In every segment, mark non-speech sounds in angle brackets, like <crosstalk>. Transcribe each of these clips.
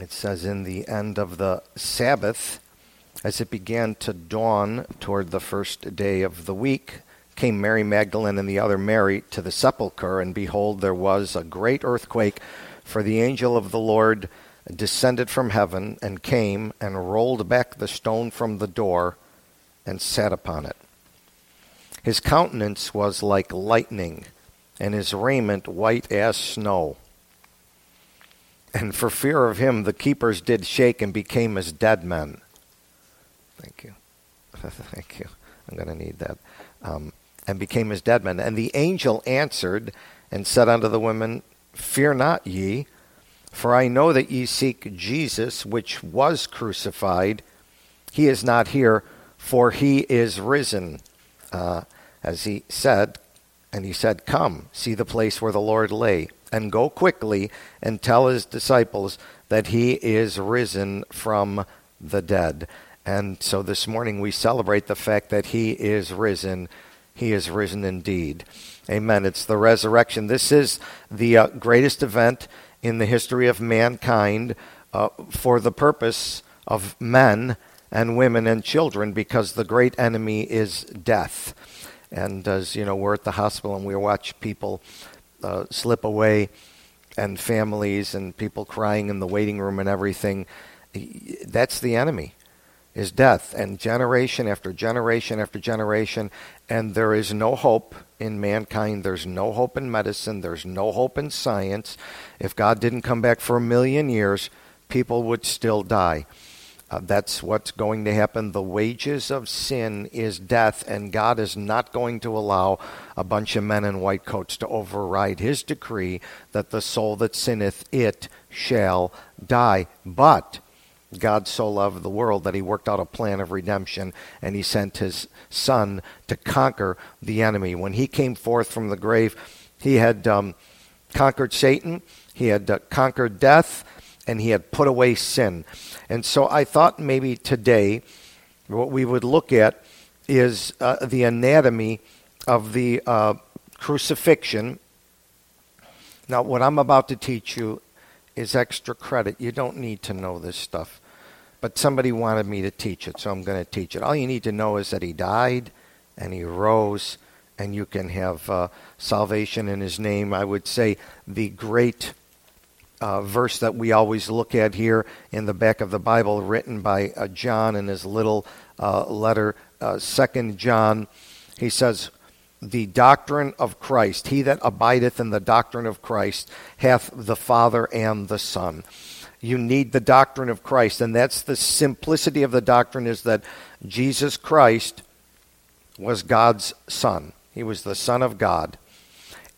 It says, In the end of the Sabbath, as it began to dawn toward the first day of the week, came Mary Magdalene and the other Mary to the sepulchre, and behold, there was a great earthquake, for the angel of the Lord descended from heaven and came and rolled back the stone from the door and sat upon it. His countenance was like lightning, and his raiment white as snow. And for fear of him, the keepers did shake and became as dead men. Thank you. <laughs> Thank you. I'm going to need that. Um, and became as dead men. And the angel answered and said unto the women, Fear not ye, for I know that ye seek Jesus, which was crucified. He is not here, for he is risen. Uh, as he said, and he said, Come, see the place where the Lord lay, and go quickly and tell his disciples that he is risen from the dead. And so this morning we celebrate the fact that he is risen. He is risen indeed. Amen. It's the resurrection. This is the uh, greatest event in the history of mankind uh, for the purpose of men and women and children because the great enemy is death. And as you know, we're at the hospital and we watch people uh, slip away and families and people crying in the waiting room and everything. That's the enemy is death. And generation after generation after generation. And there is no hope in mankind. There's no hope in medicine. There's no hope in science. If god didn't come back for a million years people would still die uh, that's what's going to happen. The wages of sin is death and god is not going to allow a bunch of men in white coats to override his decree that the soul that sinneth it shall die. But God so loved the world that he worked out a plan of redemption and he sent his son to conquer the enemy. When he came forth from the grave, he had um, conquered Satan, he had uh, conquered death, and he had put away sin. And so I thought maybe today what we would look at is uh, the anatomy of the uh, crucifixion. Now, what I'm about to teach you is extra credit. You don't need to know this stuff but somebody wanted me to teach it, so I'm going to teach it. All you need to know is that he died and he rose, and you can have uh, salvation in his name. I would say the great uh, verse that we always look at here in the back of the Bible, written by uh, John in his little uh, letter, uh, Second John, he says, the doctrine of Christ. He that abideth in the doctrine of Christ hath the Father and the Son you need the doctrine of Christ. And that's the simplicity of the doctrine is that Jesus Christ was God's Son. He was the Son of God.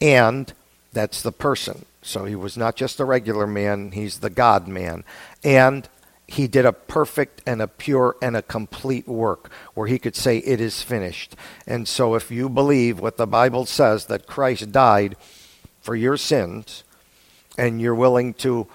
And that's the person. So he was not just a regular man, he's the God man. And he did a perfect and a pure and a complete work where he could say, It is finished. And so if you believe what the Bible says that Christ died for your sins, and you're willing to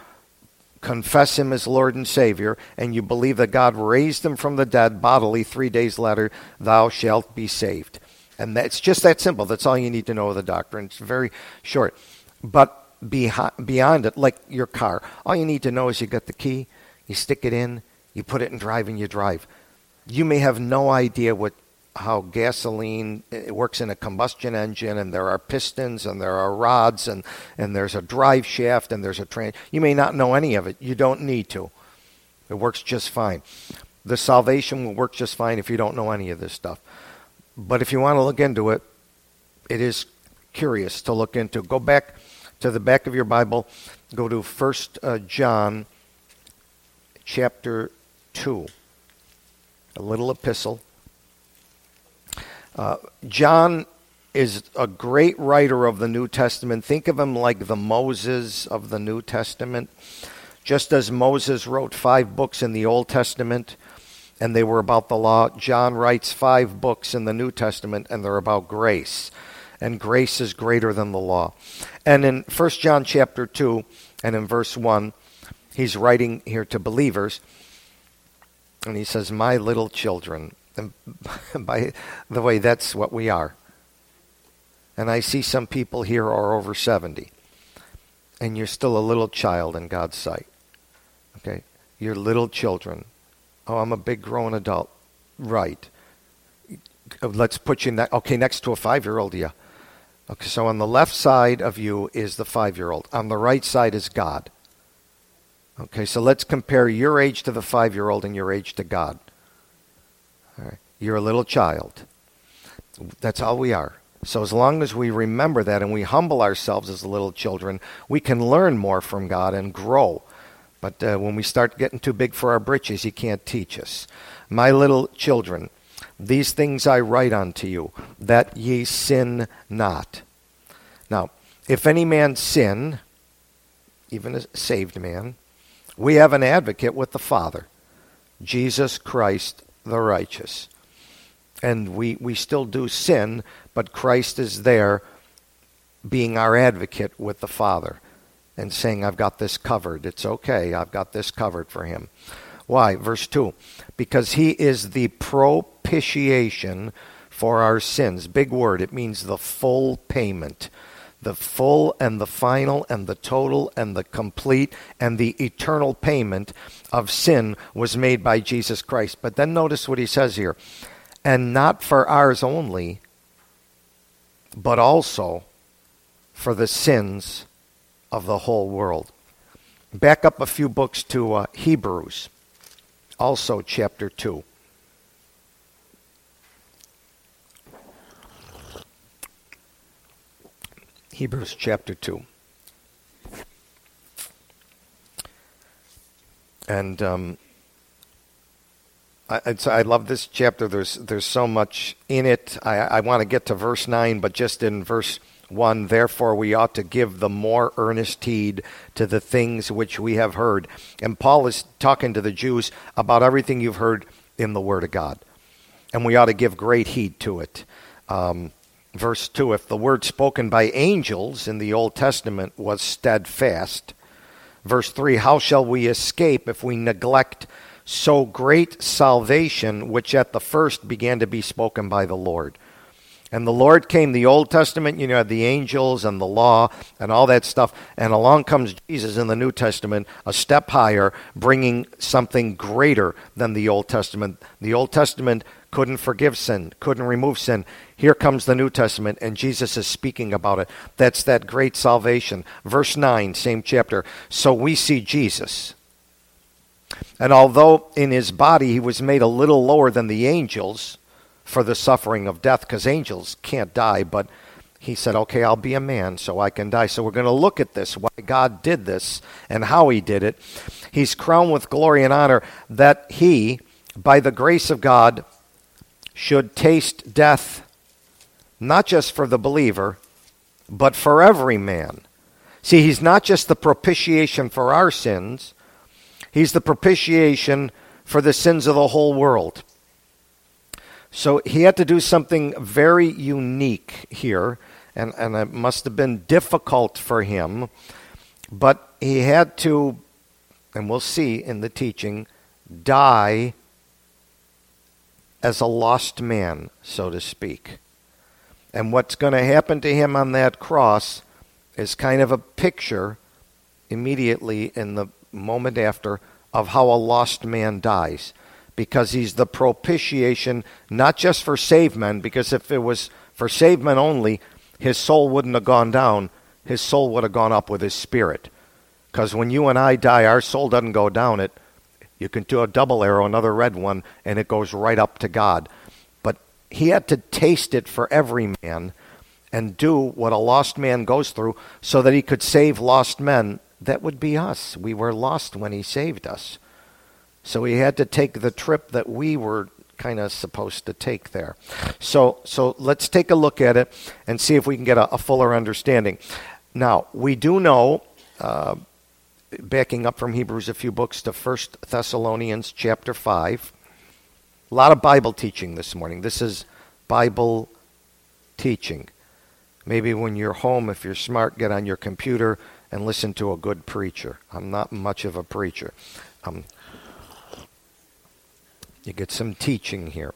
confess him as Lord and Savior, and you believe that God raised him from the dead bodily three days later, thou shalt be saved. And that's just that simple. That's all you need to know of the doctrine. It's very short. But beyond it, like your car, all you need to know is you got the key, you stick it in, you put it in drive, and you drive. You may have no idea what how gasoline eh, it works in a combustion engine and there are pistons and there are rods and, and there's a drive shaft and there's a train. You may not know any of it. You don't need to. It works just fine. The salvation will work just fine if you don't know any of this stuff. But if you want to look into it, it is curious to look into. Go back to the back of your Bible, go to First uh, John chapter 2, a little epistle. Uh, John is a great writer of the New Testament. Think of him like the Moses of the New Testament. Just as Moses wrote five books in the Old Testament and they were about the law, John writes five books in the New Testament and they're about grace. And grace is greater than the law. And in 1 John chapter 2 and in verse 1, he's writing here to believers and he says, My little children, and <laughs> by the way, that's what we are. And I see some people here are over 70, and you're still a little child in God's sight. Okay, you're little children. Oh, I'm a big grown adult. Right. Let's put you ne- okay next to a five year old. Yeah. Okay, so on the left side of you is the five year old. On the right side is God. Okay, so let's compare your age to the five year old and your age to God. All right. You're a little child. That's all we are. So as long as we remember that and we humble ourselves as little children, we can learn more from God and grow. But uh, when we start getting too big for our britches, He can't teach us. My little children, these things I write unto you, that ye sin not. Now, if any man sin, even a saved man, we have an advocate with the Father, Jesus Christ the righteous. And we, we still do sin, but Christ is there being our advocate with the Father and saying, I've got this covered. It's okay. I've got this covered for him. Why? Verse 2 Because he is the propitiation for our sins. Big word. It means the full payment. The full and the final and the total and the complete and the eternal payment of sin was made by Jesus Christ. But then notice what he says here and not for ours only, but also for the sins of the whole world. Back up a few books to uh, Hebrews, also chapter 2. Hebrews chapter 2. And um, I, I love this chapter. There's there's so much in it. I, I want to get to verse nine, but just in verse one, therefore we ought to give the more earnest heed to the things which we have heard. And Paul is talking to the Jews about everything you've heard in the Word of God, and we ought to give great heed to it. Um, verse two: If the word spoken by angels in the Old Testament was steadfast. Verse 3 How shall we escape if we neglect so great salvation, which at the first began to be spoken by the Lord. And the Lord came, the Old Testament, you know, the angels and the law and all that stuff. And along comes Jesus in the New Testament, a step higher, bringing something greater than the Old Testament. The Old Testament couldn't forgive sin, couldn't remove sin. Here comes the New Testament, and Jesus is speaking about it. That's that great salvation. Verse 9, same chapter. So we see Jesus and although in his body he was made a little lower than the angels for the suffering of death, because angels can't die, but he said, Okay, I'll be a man so I can die. So we're going to look at this, why God did this and how he did it. He's crowned with glory and honor that he, by the grace of God, should taste death not just for the believer, but for every man. See, he's not just the propitiation for our sins, He's the propitiation for the sins of the whole world. So he had to do something very unique here, and, and it must have been difficult for him, but he had to, and we'll see in the teaching, die as a lost man, so to speak. And what's going to happen to him on that cross is kind of a picture immediately in the moment after of how a lost man dies because he's the propitiation not just for saved men because if it was for saved men only his soul wouldn't have gone down. His soul would have gone up with his spirit. Because when you and i die our soul doesn't go down. It you can do a double arrow another red one and it goes right up to god. But he had to taste it for every man and do what a lost man goes through so that he could save lost men. That would be us. We were lost when He saved us. So He had to take the trip that we were kind of supposed to take there. So, so let's take a look at it and see if we can get a, a fuller understanding. Now, we do know, uh, backing up from Hebrews a few books to First Thessalonians chapter 5, a lot of Bible teaching this morning. This is Bible teaching. Maybe when you're home, if you're smart, get on your computer and listen to a good preacher. I'm not much of a preacher. Um, you get some teaching here.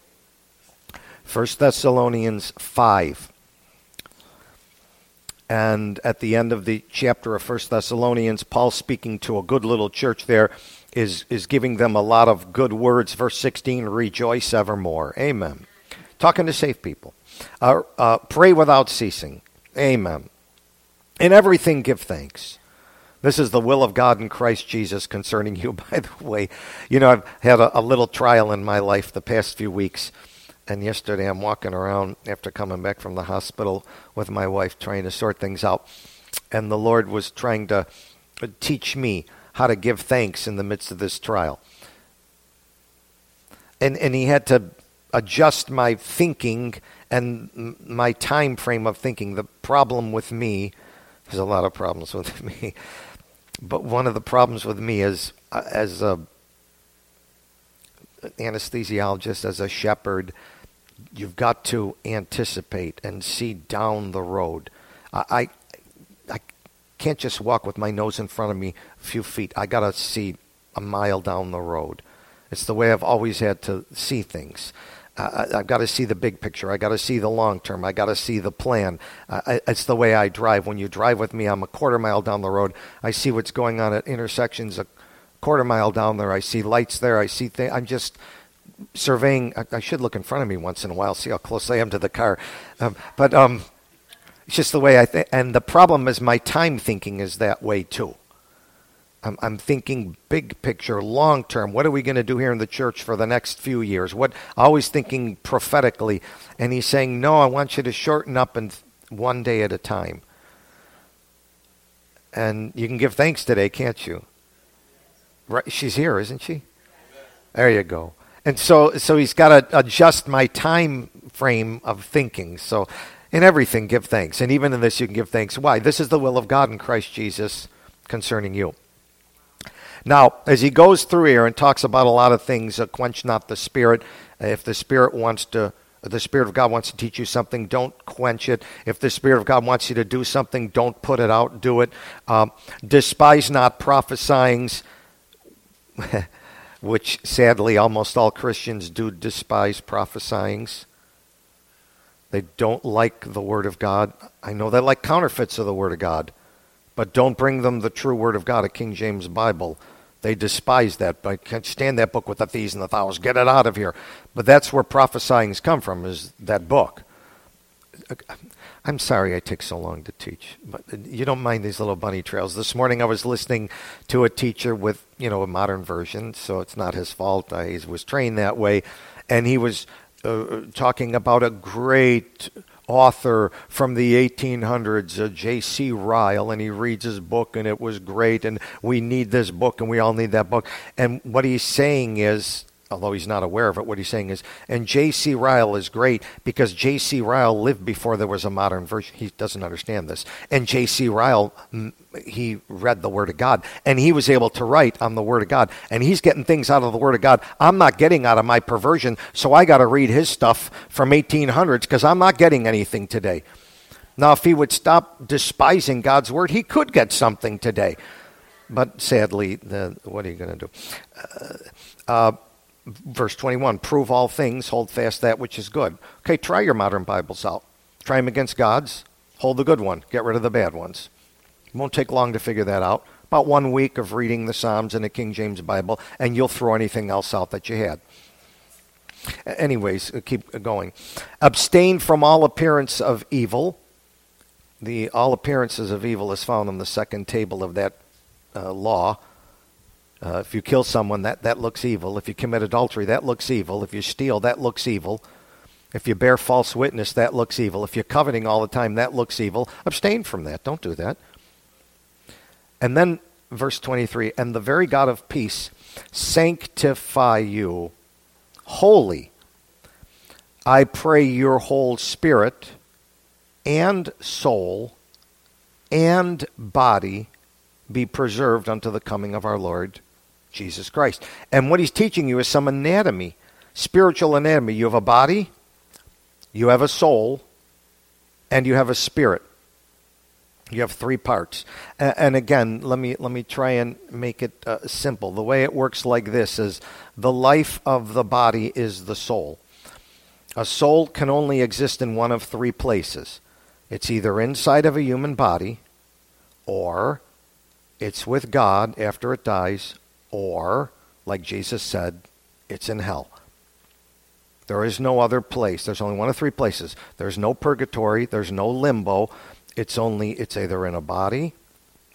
1 Thessalonians 5. And at the end of the chapter of 1 Thessalonians, Paul speaking to a good little church there is, is giving them a lot of good words. Verse 16, rejoice evermore. Amen. Talking to safe people. Uh, uh, pray without ceasing. Amen. In everything, give thanks. This is the will of God in Christ Jesus concerning you. <laughs> By the way, you know, I've had a, a little trial in my life the past few weeks. And yesterday I'm walking around after coming back from the hospital with my wife trying to sort things out. And the Lord was trying to teach me how to give thanks in the midst of this trial. And, and he had to adjust my thinking and my time frame of thinking. The problem with me, there's a lot of problems with <laughs> me, but one of the problems with me is uh, as a anesthesiologist, as a shepherd, you've got to anticipate and see down the road. I, I, I can't just walk with my nose in front of me a few feet. I got to see a mile down the road. It's the way I've always had to see things. Uh, I've got to see the big picture. I got to see the long term. I got to see the plan. Uh, it's the way I drive. When you drive with me, I'm a quarter mile down the road. I see what's going on at intersections a quarter mile down there. I see lights there. I see things. I'm just surveying. I, I, should look in front of me once in a while, see how close I am to the car. Um, but um, it's just the way I think. And the problem is my time thinking is that way too. I'm, I'm thinking big picture, long term. What are we going to do here in the church for the next few years? What always thinking prophetically. And he's saying, no, I want you to shorten up and one day at a time. And you can give thanks today, can't you? Right? She's here, isn't she? There you go. And so, so he's got to adjust my time frame of thinking. So, in everything, give thanks. And even in this, you can give thanks. Why? This is the will of God in Christ Jesus concerning you. Now, as he goes through here and talks about a lot of things, uh, quench not the spirit. If the spirit wants to, the spirit of God wants to teach you something, don't quench it. If the spirit of God wants you to do something, don't put it out, do it. Um, despise not prophesyings. <laughs> which sadly almost all Christians do despise prophesyings. They don't like the Word of God. I know they like counterfeits of the Word of God, but don't bring them the true Word of God, a King James Bible. They despise that. I can't stand that book with the thieves and the thousands. Get it out of here. But that's where prophesyings come from, is that book. I'm sorry I take so long to teach, but you don't mind these little bunny trails. This morning I was listening to a teacher with, you know, a modern version, so it's not his fault. I was trained that way, and he was uh, talking about a great author from the 1800s, uh, J.C. Ryle, and he reads his book, and it was great, and we need this book, and we all need that book. And what he's saying is, although he's not aware of it, what he's saying is, and J.C. Ryle is great because J.C. Ryle lived before there was a modern version. He doesn't understand this. And J.C. Ryle, he read the Word of God, and he was able to write on the Word of God. And he's getting things out of the Word of God I'm not getting out of my perversion, so I got to read his stuff from 1800s because I'm not getting anything today. Now, if he would stop despising God's Word, he could get something today. But sadly, the, what are you going to do? Uh, uh, verse 21 prove all things, hold fast that which is good. Okay, try your modern Bibles out. Try them against God's. Hold the good one, get rid of the bad ones. It won't take long to figure that out. About one week of reading the Psalms in the King James Bible, and you'll throw anything else out that you had. Anyways, uh, keep going. Abstain from all appearance of evil. The all appearances of evil is found in the second table of that uh, law. Uh, if you kill someone, that, that looks evil. If you commit adultery, that looks evil. If you steal, that looks evil. If you bear false witness, that looks evil. If you're coveting all the time, that looks evil. Abstain from that. Don't do that. And then, verse 23 And the very God of peace sanctify you wholly. I pray your whole spirit and soul and body be preserved unto the coming of our Lord Jesus Christ. And what he's teaching you is some anatomy, spiritual anatomy. You have a body, you have a soul, and you have a spirit. You have three parts. And again, let me let me try and make it uh, simple. The way it works like this is the life of the body is the soul. A soul can only exist in one of three places. It's either inside of a human body or it's with God after it dies or, like Jesus said, it's in hell. There is no other place. There's only one of three places. There's no purgatory, there's no limbo. It's only it's either in a body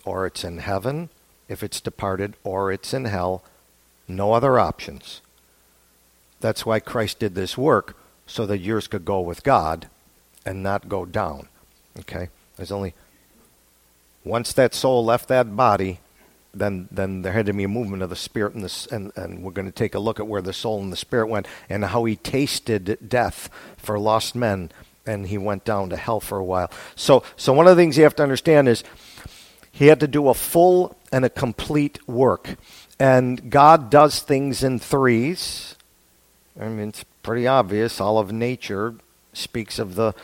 or it's in heaven if it's departed or it's in hell. No other options. That's why Christ did this work so that yours could go with God and not go down. Okay? There's only once that soul left that body, then then there had to be a movement of the spirit and this and, and we're going to take a look at where the soul and the spirit went and how he tasted death for lost men and he went down to hell for a while. So so one of the things you have to understand is he had to do a full and a complete work. And God does things in threes. I mean, it's pretty obvious. All of nature speaks of the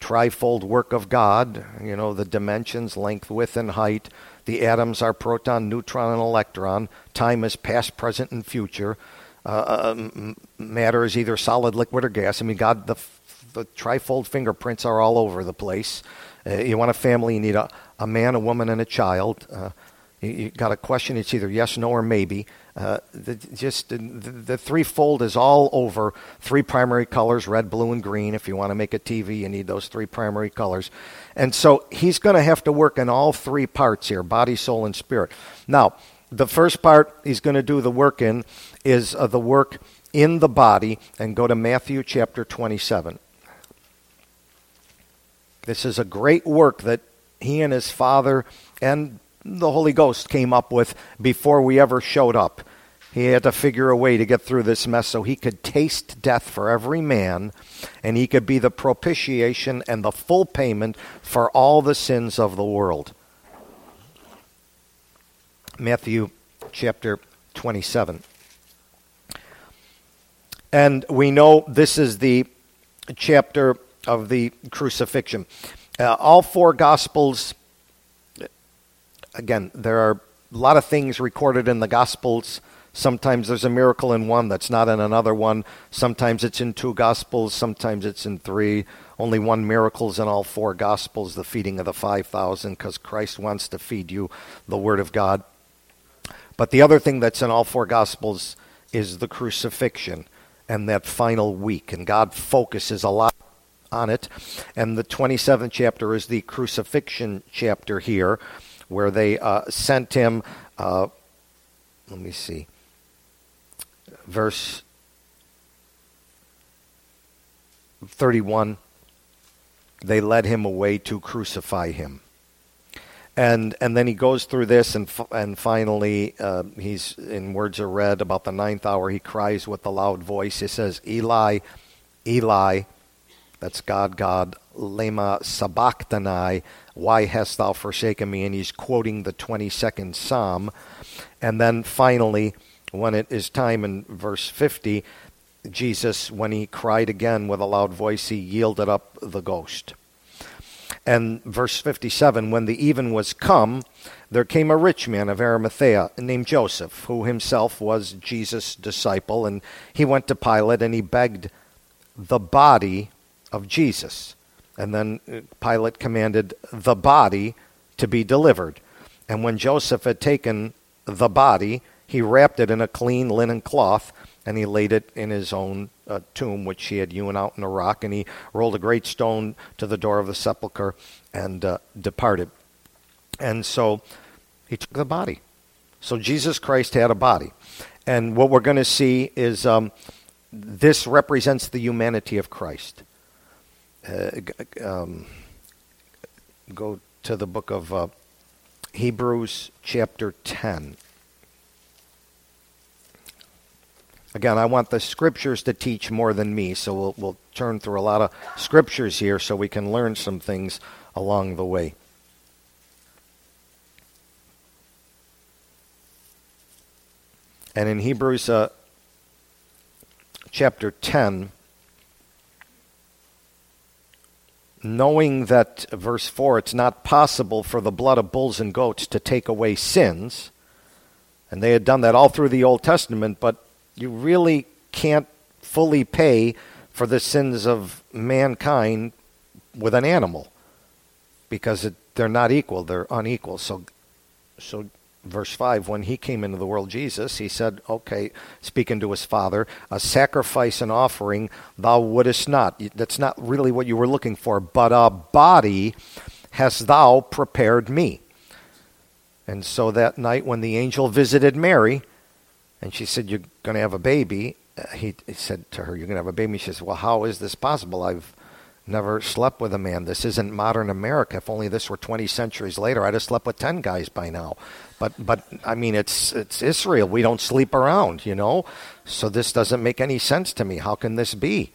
trifold work of God, you know, the dimensions, length, width, and height. The atoms are proton, neutron, and electron. Time is past, present, and future. Uh, um, matter is either solid, liquid, or gas. I mean, God, the, the trifold fingerprints are all over the place. Uh, you want a family, you need a, a man, a woman, and a child. Uh, you, you got a question, it's either yes, no, or maybe. Uh, the, just the, the threefold is all over. Three primary colors: red, blue, and green. If you want to make a TV, you need those three primary colors. And so he's going to have to work in all three parts here: body, soul, and spirit. Now, the first part he's going to do the work in is uh, the work in the body. And go to Matthew chapter 27. This is a great work that he and his father and the Holy Ghost came up with before we ever showed up. He had to figure a way to get through this mess so he could taste death for every man and he could be the propitiation and the full payment for all the sins of the world. Matthew chapter 27. And we know this is the chapter of the crucifixion. Uh, all four Gospels again, there are a lot of things recorded in the Gospels. Sometimes there's a miracle in one that's not in another one. Sometimes it's in two Gospels. Sometimes it's in three. Only one miracle is in all four Gospels the feeding of the 5,000, because Christ wants to feed you the Word of God. But the other thing that's in all four Gospels is the crucifixion and that final week. And God focuses a lot on it. And the 27th chapter is the crucifixion chapter here where they uh, sent him. Uh, let me see. Verse 31 they led him away to crucify him. And and then he goes through this, and and finally uh, he's in words are read about the ninth hour. He cries with a loud voice. He says, "Eli, Eli, that's God, God, lema sabachthani, why hast thou forsaken me? And he's quoting the 22nd Psalm. And then finally, when it is time in verse 50, Jesus, when he cried again with a loud voice, he yielded up the ghost. And verse 57 When the even was come, there came a rich man of Arimathea named Joseph, who himself was Jesus' disciple. And he went to Pilate and he begged the body of Jesus. And then uh, Pilate commanded the body to be delivered. And when Joseph had taken the body, he wrapped it in a clean linen cloth and he laid it in his own uh, tomb, which he had hewn out in a rock. And he rolled a great stone to the door of the sepulchre and uh, departed. And so he took the body. So Jesus Christ had a body. And what we're going to see is um, this represents the humanity of Christ uh, um, go to the book of uh, Hebrews, chapter 10. Again, I want the scriptures to teach more than me, so we'll, we'll turn through a lot of scriptures here so we can learn some things along the way. And in Hebrews uh, chapter 10, knowing that, verse 4, it's not possible for the blood of bulls and goats to take away sins, and they had done that all through the Old Testament, but you really can't fully pay for the sins of mankind with an animal because it, they're not equal, they're unequal. So, so verse 5 when he came into the world jesus he said okay speaking to his father a sacrifice and offering thou wouldest not that's not really what you were looking for but a body hast thou prepared me and so that night when the angel visited mary and she said you're going to have a baby uh, he, he said to her you're going to have a baby she says well how is this possible i've never slept with a man. This isn't modern America. If only this were 20 centuries later, I'd have slept with 10 guys by now. But but I mean, it's it's Israel. We don't sleep around, you know. So this doesn't make any sense to me. How can this be?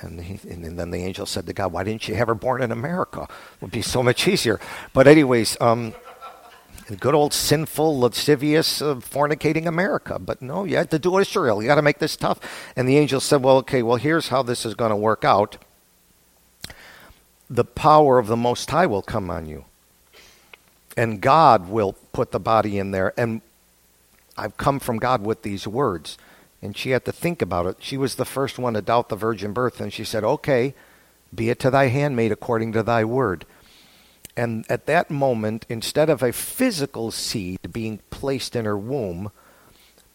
And, he, and then the angel said to God, "Why didn't you have her born in America? It would be so much easier." But anyways, um, good old sinful, lascivious, uh, fornicating America. But no, you had to do Israel. You got to make this tough. And the angel said, "Well, okay. Well, here's how this is going to work out." the power of the Most High will come on you. And God will put the body in there. And I've come from God with these words. And she had to think about it. She was the first one to doubt the virgin birth. And she said, Okay, be it to thy handmaid according to thy word. And at that moment, instead of a physical seed being placed in her womb,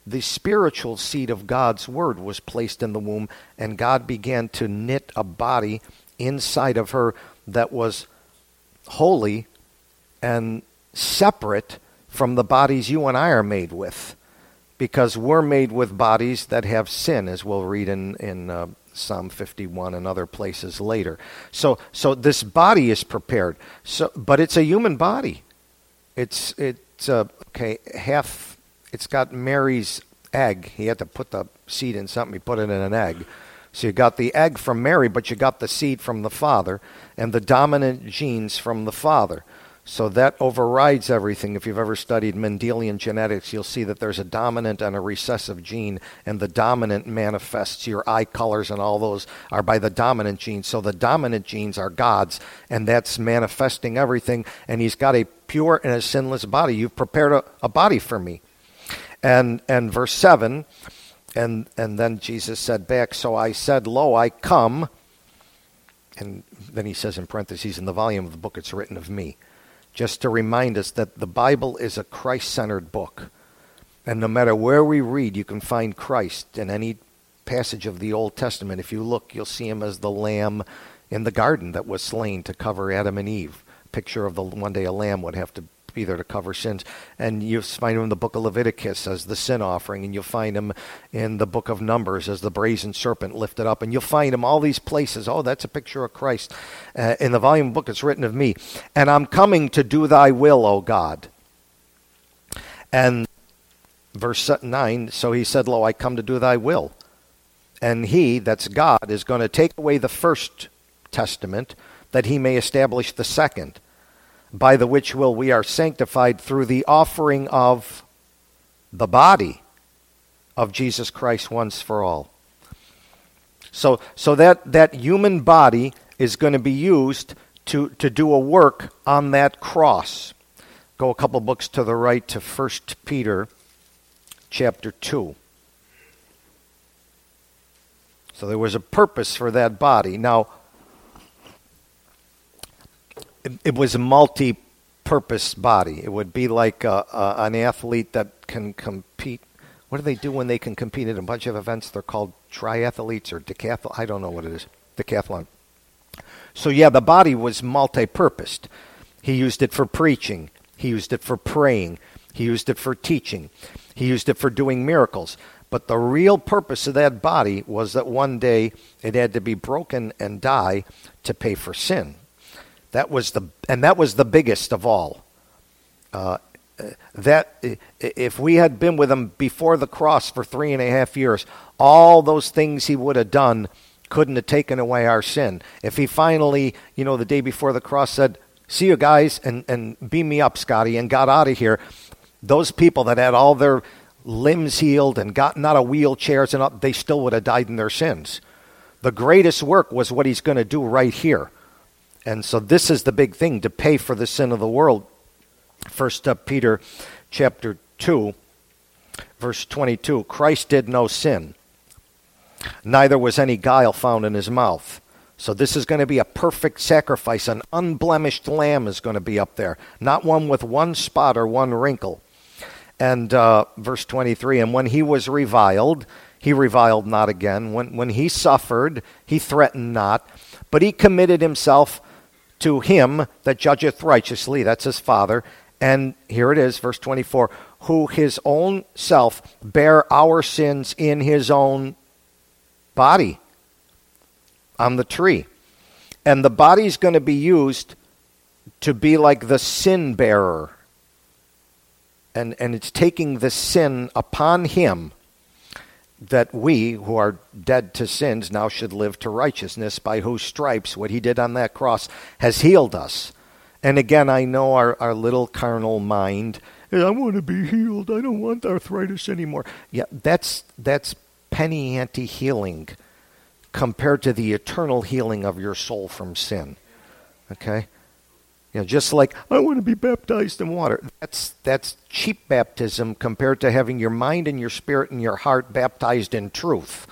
the spiritual seed of God's word was placed in the womb, and God began to knit a body inside of her that was holy and separate from the bodies you and I are made with. Because we're made with bodies that have sin, as we'll read in, in uh, Psalm 51 and other places later. So, so this body is prepared. So, but it's a human body. It's, it's uh, okay, half, it's got Mary's egg. He had to put the seed in something, he put it in an egg. So you got the egg from Mary, but you got the seed from the father and the dominant genes from the father. So that overrides everything. If you've ever studied Mendelian genetics, you'll see that there's a dominant and a recessive gene, and the dominant manifests your eye colors and all those are by the dominant gene. So the dominant genes are God's, and that's manifesting everything. And He's got a pure and a sinless body. You've prepared a, a body for me. And and verse seven and, and then Jesus said back, So I said, Lo, I come. And then he says in parentheses, In the volume of the book, it's written of me. Just to remind us that the Bible is a Christ centered book. And no matter where we read, you can find Christ in any passage of the Old Testament. If you look, you'll see him as the lamb in the garden that was slain to cover Adam and Eve. Picture of the one day a lamb would have to be there to cover sins. And you find him in the book of Leviticus as the sin offering, and you'll find him in the book of Numbers as the brazen serpent lifted up, and you'll find him all these places. Oh, that's a picture of Christ. Uh, in the volume book, it's written of me. And I'm coming to do thy will, O God. And verse 9, so he said, Lo, I come to do thy will. And he, that's God, is going to take away the first testament that he may establish the second by the which will we are sanctified through the offering of the body of Jesus Christ once for all. So, so that, that human body is going to be used to, to do a work on that cross. Go a couple books to the right to 1 Peter chapter 2. So there was a purpose for that body. Now, it, was a multi purpose body. It would be like uh, uh, an athlete that can compete. What do they do when they can compete in a bunch of events? They're called triathletes or decathlon. I don't know what it is. Decathlon. So, yeah, the body was multi purposed. He used it for preaching, he used it for praying, he used it for teaching, he used it for doing miracles. But the real purpose of that body was that one day it had to be broken and die to pay for sin. That was the and that was the biggest of all. Uh, that if we had been with him before the cross for three and a half years, all those things he would have done couldn't have taken away our sin. If he finally, you know, the day before the cross said, "See you guys," and and beam me up, Scotty, and got out of here, those people that had all their limbs healed and gotten out of wheelchairs and up, they still would have died in their sins. The greatest work was what he's going to do right here. And so this is the big thing to pay for the sin of the world. First Peter chapter 2 verse 22 Christ did no sin neither was any guile found in his mouth. So this is going to be a perfect sacrifice. An unblemished lamb is going to be up there, not one with one spot or one wrinkle. And uh, verse 23 And when he was reviled, he reviled not again. When, when he suffered, he threatened not, but he committed himself to him that judgeth righteously. That's his Father. And here it is, verse 24 who his own self bare our sins in his own body on the tree. And the body's going to be used to be like the sin bearer. And, and it's taking the sin upon him that we, who are dead to sins, now should live to righteousness, by whose stripes, what he did on that cross, has healed us. And again, I know our, our little carnal mind, hey, I want to be healed. I don't want arthritis anymore. Yeah, that's, that's penny ante healing compared to the eternal healing of your soul from sin. Okay? You know, just like I want to be baptized in water. That's that's cheap baptism compared to having your mind and your spirit and your heart baptized in truth.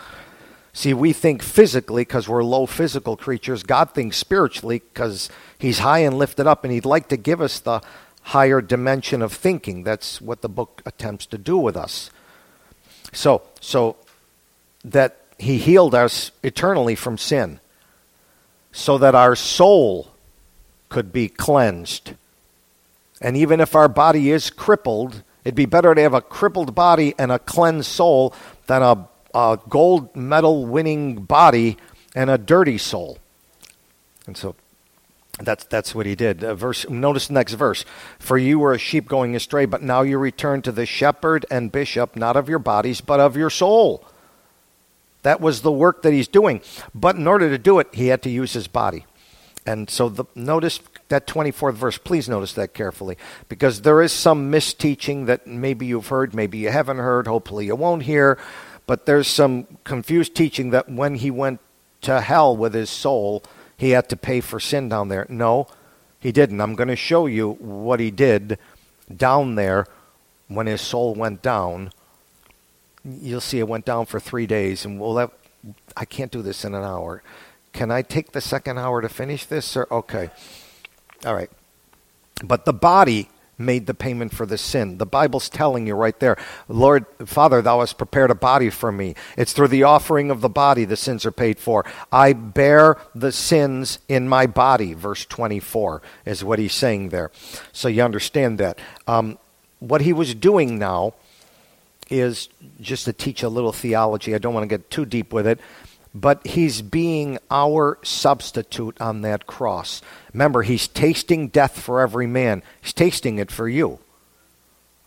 See, we think physically because we're low physical creatures. God thinks spiritually because He's high and lifted up, and He'd like to give us the higher dimension of thinking. That's what the book attempts to do with us. So, so that He healed us eternally from sin, so that our soul could be cleansed. And even if our body is crippled, it'd be better to have a crippled body and a cleansed soul than a, a gold medal winning body and a dirty soul. And so that's that's what he did. Uh, verse. Notice the next verse. For you were a sheep going astray, but now you return to the shepherd and bishop, not of your bodies, but of your soul. That was the work that he's doing. But in order to do it, he had to use his body. And so the, notice that 24th verse. Please notice that carefully because there is some misteaching that maybe you've heard, maybe you haven't heard, hopefully you won't hear. But there's some confused teaching that when he went to hell with his soul, he had to pay for sin down there. No, he didn't. I'm going to show you what he did down there when his soul went down. You'll see it went down for three days, and we'll have, I can't do this in an hour. Can I take the second hour to finish this? sir? okay, all right. But the body made the payment for the sin. The Bible's telling you right there, Lord, Father, thou hast prepared a body for me. It's through the offering of the body the sins are paid for. I bear the sins in my body, verse 24 is what he's saying there. So you understand that. Um, what he was doing now is just to teach a little theology. I don't want to get too deep with it but he's being our substitute on that cross. Remember, he's tasting death for every man. He's tasting it for you.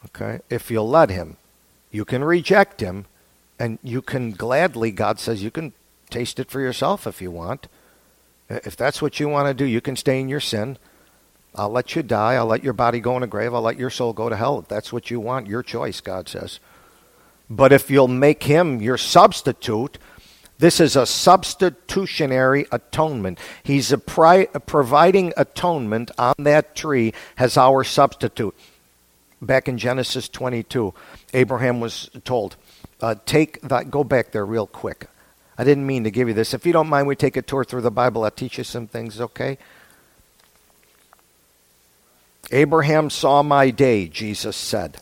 Okay? If you'll let him, you can reject him, and you can gladly, God says, you can taste it for yourself if you want. If that's what you want to do, you can stay in your sin. I'll let you die. I'll let your body go in a grave. I'll let your soul go to hell. If that's what you want, your choice, God says. But if you'll make him your substitute, this is a substitutionary atonement. He's pri- providing atonement on that tree as our substitute. Back in Genesis 22, Abraham was told, uh, "Take that. Go back there real quick." I didn't mean to give you this. If you don't mind, we take a tour through the Bible. I'll teach you some things. Okay. Abraham saw my day, Jesus said.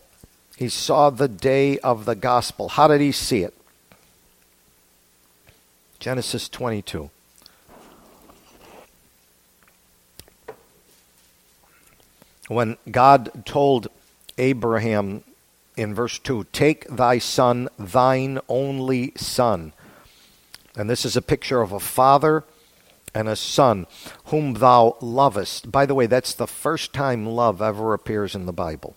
He saw the day of the gospel. How did he see it? Genesis 22. When God told Abraham in verse 2, Take thy son, thine only son. And this is a picture of a father and a son whom thou lovest. By the way, that's the first time love ever appears in the Bible.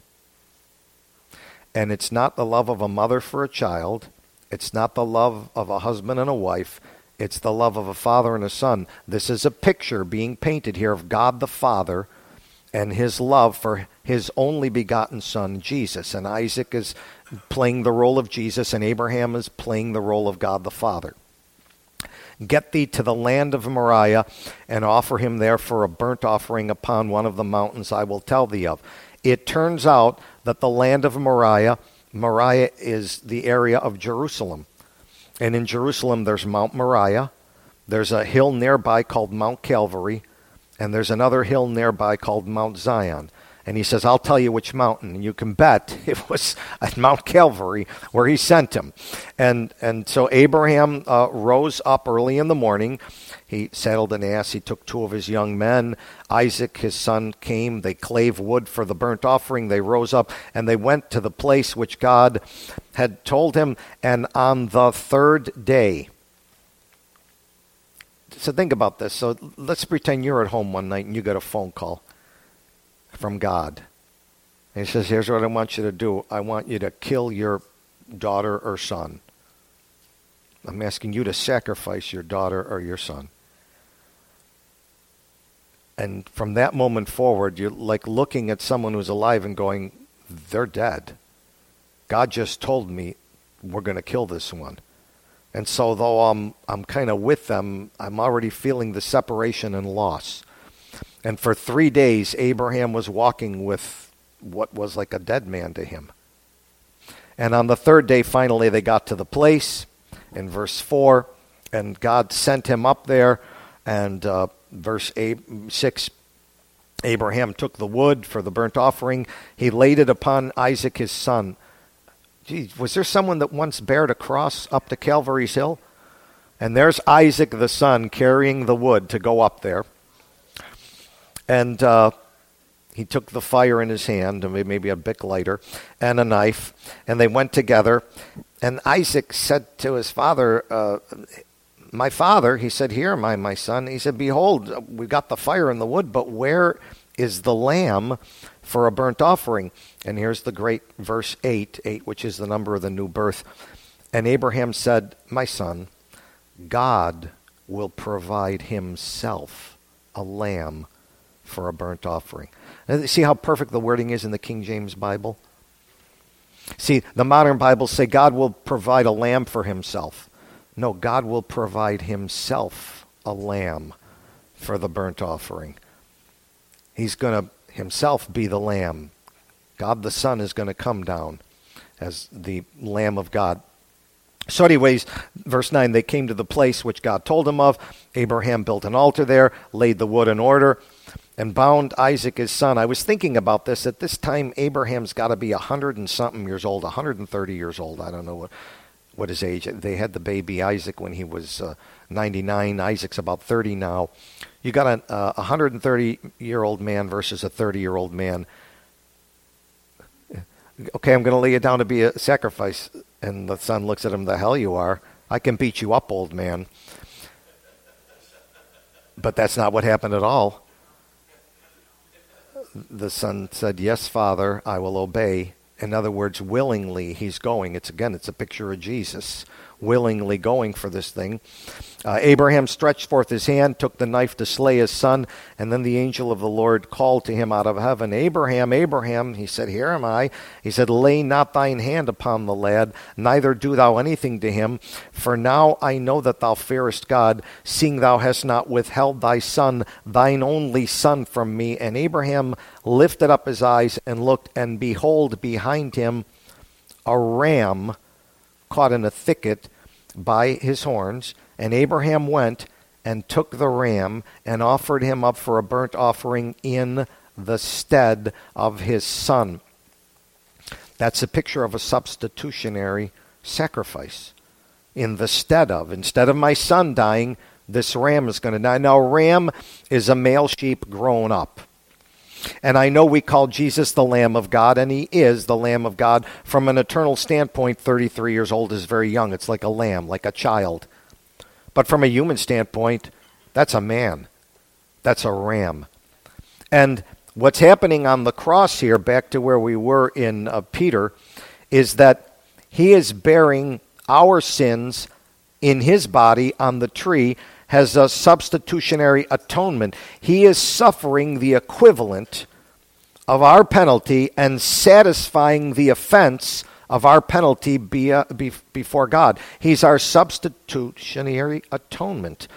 And it's not the love of a mother for a child, it's not the love of a husband and a wife, it's the love of a father and a son. This is a picture being painted here of God the Father and his love for his only begotten son, Jesus. And Isaac is playing the role of Jesus, and Abraham is playing the role of God the Father. Get thee to the land of Moriah and offer him there for a burnt offering upon one of the mountains I will tell thee of. It turns out that the land of Moriah, Moriah is the area of Jerusalem. And in Jerusalem, there's Mount Moriah. There's a hill nearby called Mount Calvary. And there's another hill nearby called Mount Zion. And he says, I'll tell you which mountain. And you can bet <laughs> it was at Mount Calvary where he sent him. And, and so Abraham uh, rose up early in the morning. He saddled an ass. He took two of his young men. Isaac, his son, came. They clave wood for the burnt offering. They rose up and they went to the place which God had told him. And on the third day, so think about this. So let's pretend you're at home one night and you get a phone call from God. And he says, Here's what I want you to do I want you to kill your daughter or son. I'm asking you to sacrifice your daughter or your son. And from that moment forward, you're like looking at someone who's alive and going, They're dead. God just told me we're going to kill this one. And so, though I'm, I'm kind of with them, I'm already feeling the separation and loss. And for three days, Abraham was walking with what was like a dead man to him. And on the third day, finally, they got to the place in verse 4, and God sent him up there. And uh, verse eight, 6 Abraham took the wood for the burnt offering, he laid it upon Isaac his son. Was there someone that once bared a cross up to Calvary's Hill? And there's Isaac the son carrying the wood to go up there. And uh, he took the fire in his hand, maybe a bic lighter, and a knife, and they went together. And Isaac said to his father, uh, My father, he said, Here, my, my son. He said, Behold, we've got the fire and the wood, but where is the lamb for a burnt offering? And here's the great verse 8, 8, which is the number of the new birth. And Abraham said, My son, God will provide himself a lamb for a burnt offering. see how perfect the wording is in the King James Bible? See, the modern Bibles say God will provide a lamb for himself. No, God will provide himself a lamb for the burnt offering. He's going to himself be the lamb God the Son is going to come down as the Lamb of God. So, anyways, verse 9, they came to the place which God told him of. Abraham built an altar there, laid the wood in order, and bound Isaac his son. I was thinking about this. At this time, Abraham's got to be a hundred and something years old, a 130 years old. I don't know what, what his age. They had the baby Isaac when he was uh, 99. Isaac's about 30 now. You got a uh, 130 year old man versus a 30 year old man okay, I'm going to lay you down to be a sacrifice. And the son looks at him, the hell you are. I can beat you up, old man. But that's not what happened at all. The son said, Yes, father, I will obey. In other words, willingly he's going. It's again, it's a picture of Jesus willingly going for this thing. Uh, Abraham stretched forth his hand, took the knife to slay his son, and then the angel of the Lord called to him out of heaven, Abraham, Abraham. He said, Here am I. He said, Lay not thine hand upon the lad, neither do thou anything to him. For now I know that thou fearest God, seeing thou hast not withheld thy son, thine only son, from me. And Abraham lifted up his eyes and looked, and behold, behind him a ram caught in a thicket by his horns. And Abraham went and took the ram and offered him up for a burnt offering in the stead of his son. That's a picture of a substitutionary sacrifice. In the stead of, instead of my son dying, this ram is going to die. Now, ram is a male sheep grown up. And I know we call Jesus the Lamb of God, and he is the Lamb of God. From an eternal standpoint, 33 years old is very young. It's like a lamb, like a child. But from a human standpoint, that's a man. That's a ram. And what's happening on the cross here, back to where we were in uh, Peter, is that he is bearing our sins in his body on the tree has a substitutionary atonement. He is suffering the equivalent of our penalty and satisfying the offense of our penalty uh, before God. He's our substitutionary atonement.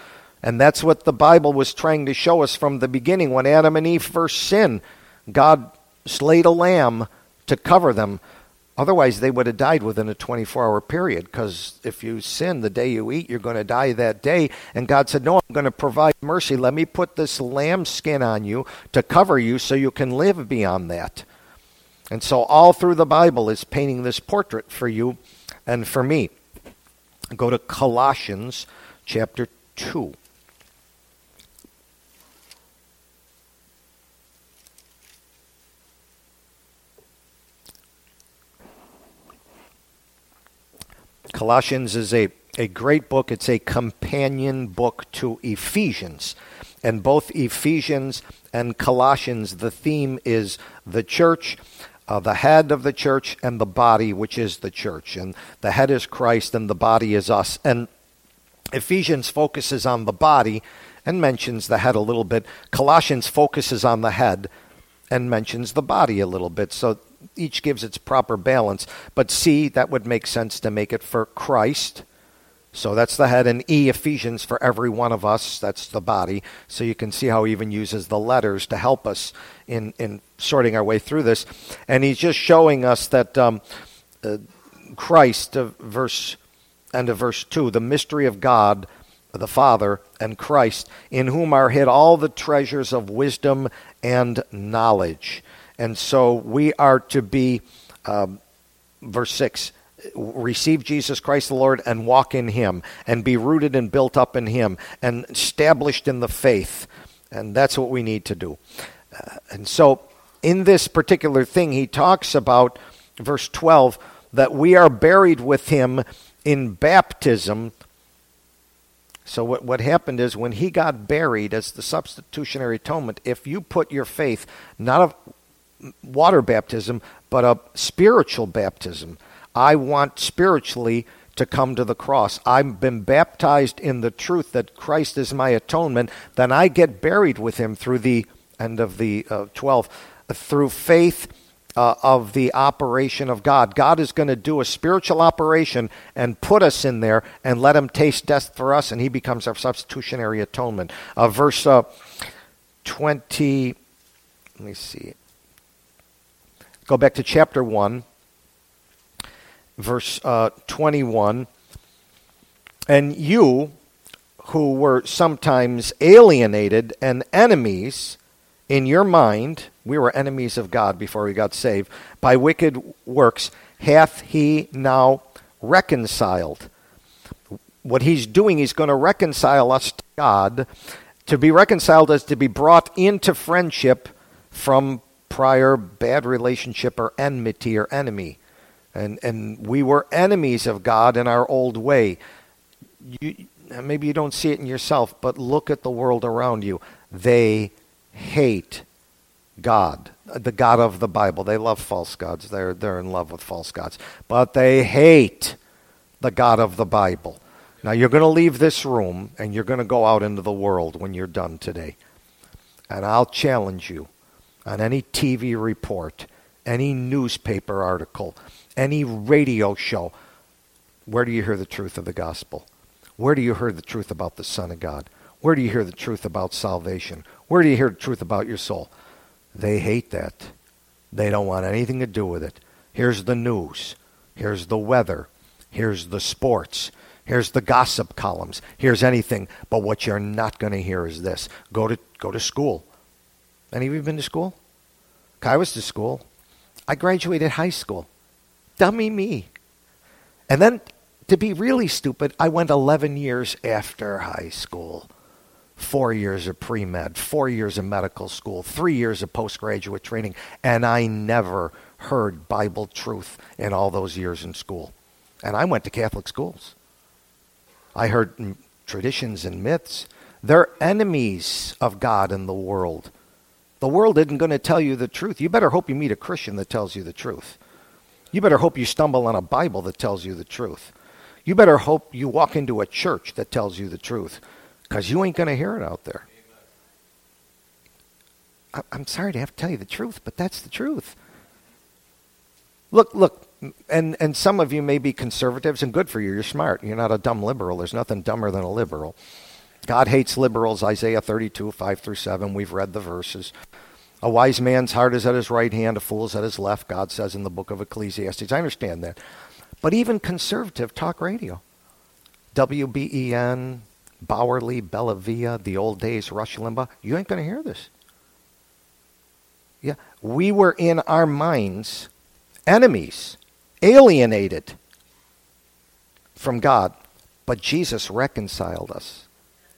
And that's what the Bible was trying to show us from the beginning. When Adam and Eve first sinned, God slayed a lamb to cover them. Otherwise, they would have died within a 24 hour period because if you sin the day you eat, you're going to die that day. And God said, No, I'm going to provide mercy. Let me put this lamb skin on you to cover you so you can live beyond that. And so, all through the Bible is painting this portrait for you and for me. Go to Colossians chapter 2. Colossians is a, a great book. It's a companion book to Ephesians. And both Ephesians and Colossians, the theme is the church, uh, the head of the church, and the body, which is the church. And the head is Christ, and the body is us. And Ephesians focuses on the body and mentions the head a little bit. Colossians focuses on the head and mentions the body a little bit. So each gives its proper balance. But C, that would make sense to make it for Christ. So that's the head, and E, Ephesians, for every one of us, that's the body. So you can see how he even uses the letters to help us in, in sorting our way through this. And he's just showing us that um, uh, Christ, uh, verse end of verse 2, the mystery of God, the Father, and Christ, in whom are hid all the treasures of wisdom and knowledge. And so we are to be, um, verse 6, receive Jesus Christ the Lord and walk in Him and be rooted and built up in Him and established in the faith. And that's what we need to do. Uh, and so in this particular thing, he talks about, verse 12, that we are buried with Him in baptism. So, what, what happened is when he got buried as the substitutionary atonement, if you put your faith not of water baptism, but a spiritual baptism. I want spiritually to come to the cross. I've been baptized in the truth that Christ is my atonement. Then I get buried with him through the end of the uh, 12, through faith uh, of the operation of God. God is going to do a spiritual operation and put us in there and let him taste death for us, and he becomes our substitutionary atonement. Uh, verse uh, 20, let me see. Go back to chapter 1, verse uh, 21. And you, who were sometimes alienated and enemies in your mind, we were enemies of God before we got saved, by wicked works, hath he now reconciled. What he's doing, he's going to reconcile us to God. To be reconciled is to be brought into friendship from prior bad relationship or enmity or enemy. And, and we were enemies of God in our old way. You, maybe you don't see it in yourself, but look at the world around you. They hate God, the God of the Bible. They love false gods. They're, they're in love with false gods. But they hate the God of the Bible. Now, you're going to leave this room and you're going to go out into the world when you're done today. And I'll challenge you on any TV report, any newspaper article, any radio show, where do you hear the truth of the gospel? Where do you hear the truth about the Son of God? Where do you hear the truth about salvation? Where do you hear the truth about your soul? They hate that. They don't want anything to do with it. Here's the news. Here's the weather. Here's the sports. Here's the gossip columns. Here's anything. But what you're not going to hear is this. Go to go to school. Any of you been to school? I was to school. I graduated high school. Dummy me. And then, to be really stupid, I went 11 years after high school. Four years of pre med, four years of medical school, three years of postgraduate training, and I never heard Bible truth in all those years in school. And I went to Catholic schools. I heard traditions and myths. They're enemies of God and the world. The world isn't going to tell you the truth. You better hope you meet a Christian that tells you the truth. You better hope you stumble on a Bible that tells you the truth. You better hope you walk into a church that tells you the truth because you ain't going to hear it out there. I'm sorry to have to tell you the truth, but that's the truth. Look, look, and, and some of you may be conservatives, and good for you. You're smart. You're not a dumb liberal. There's nothing dumber than a liberal. God hates liberals, Isaiah 32, 5 through 7. We've read the verses. A wise man's heart is at his right hand, a fool's at his left, God says in the book of Ecclesiastes. I understand that. But even conservative talk radio, WBEN, Bauerle, Bella Via, the old days, Rush Limbaugh, you ain't going to hear this. Yeah, we were in our minds enemies, alienated from God, but Jesus reconciled us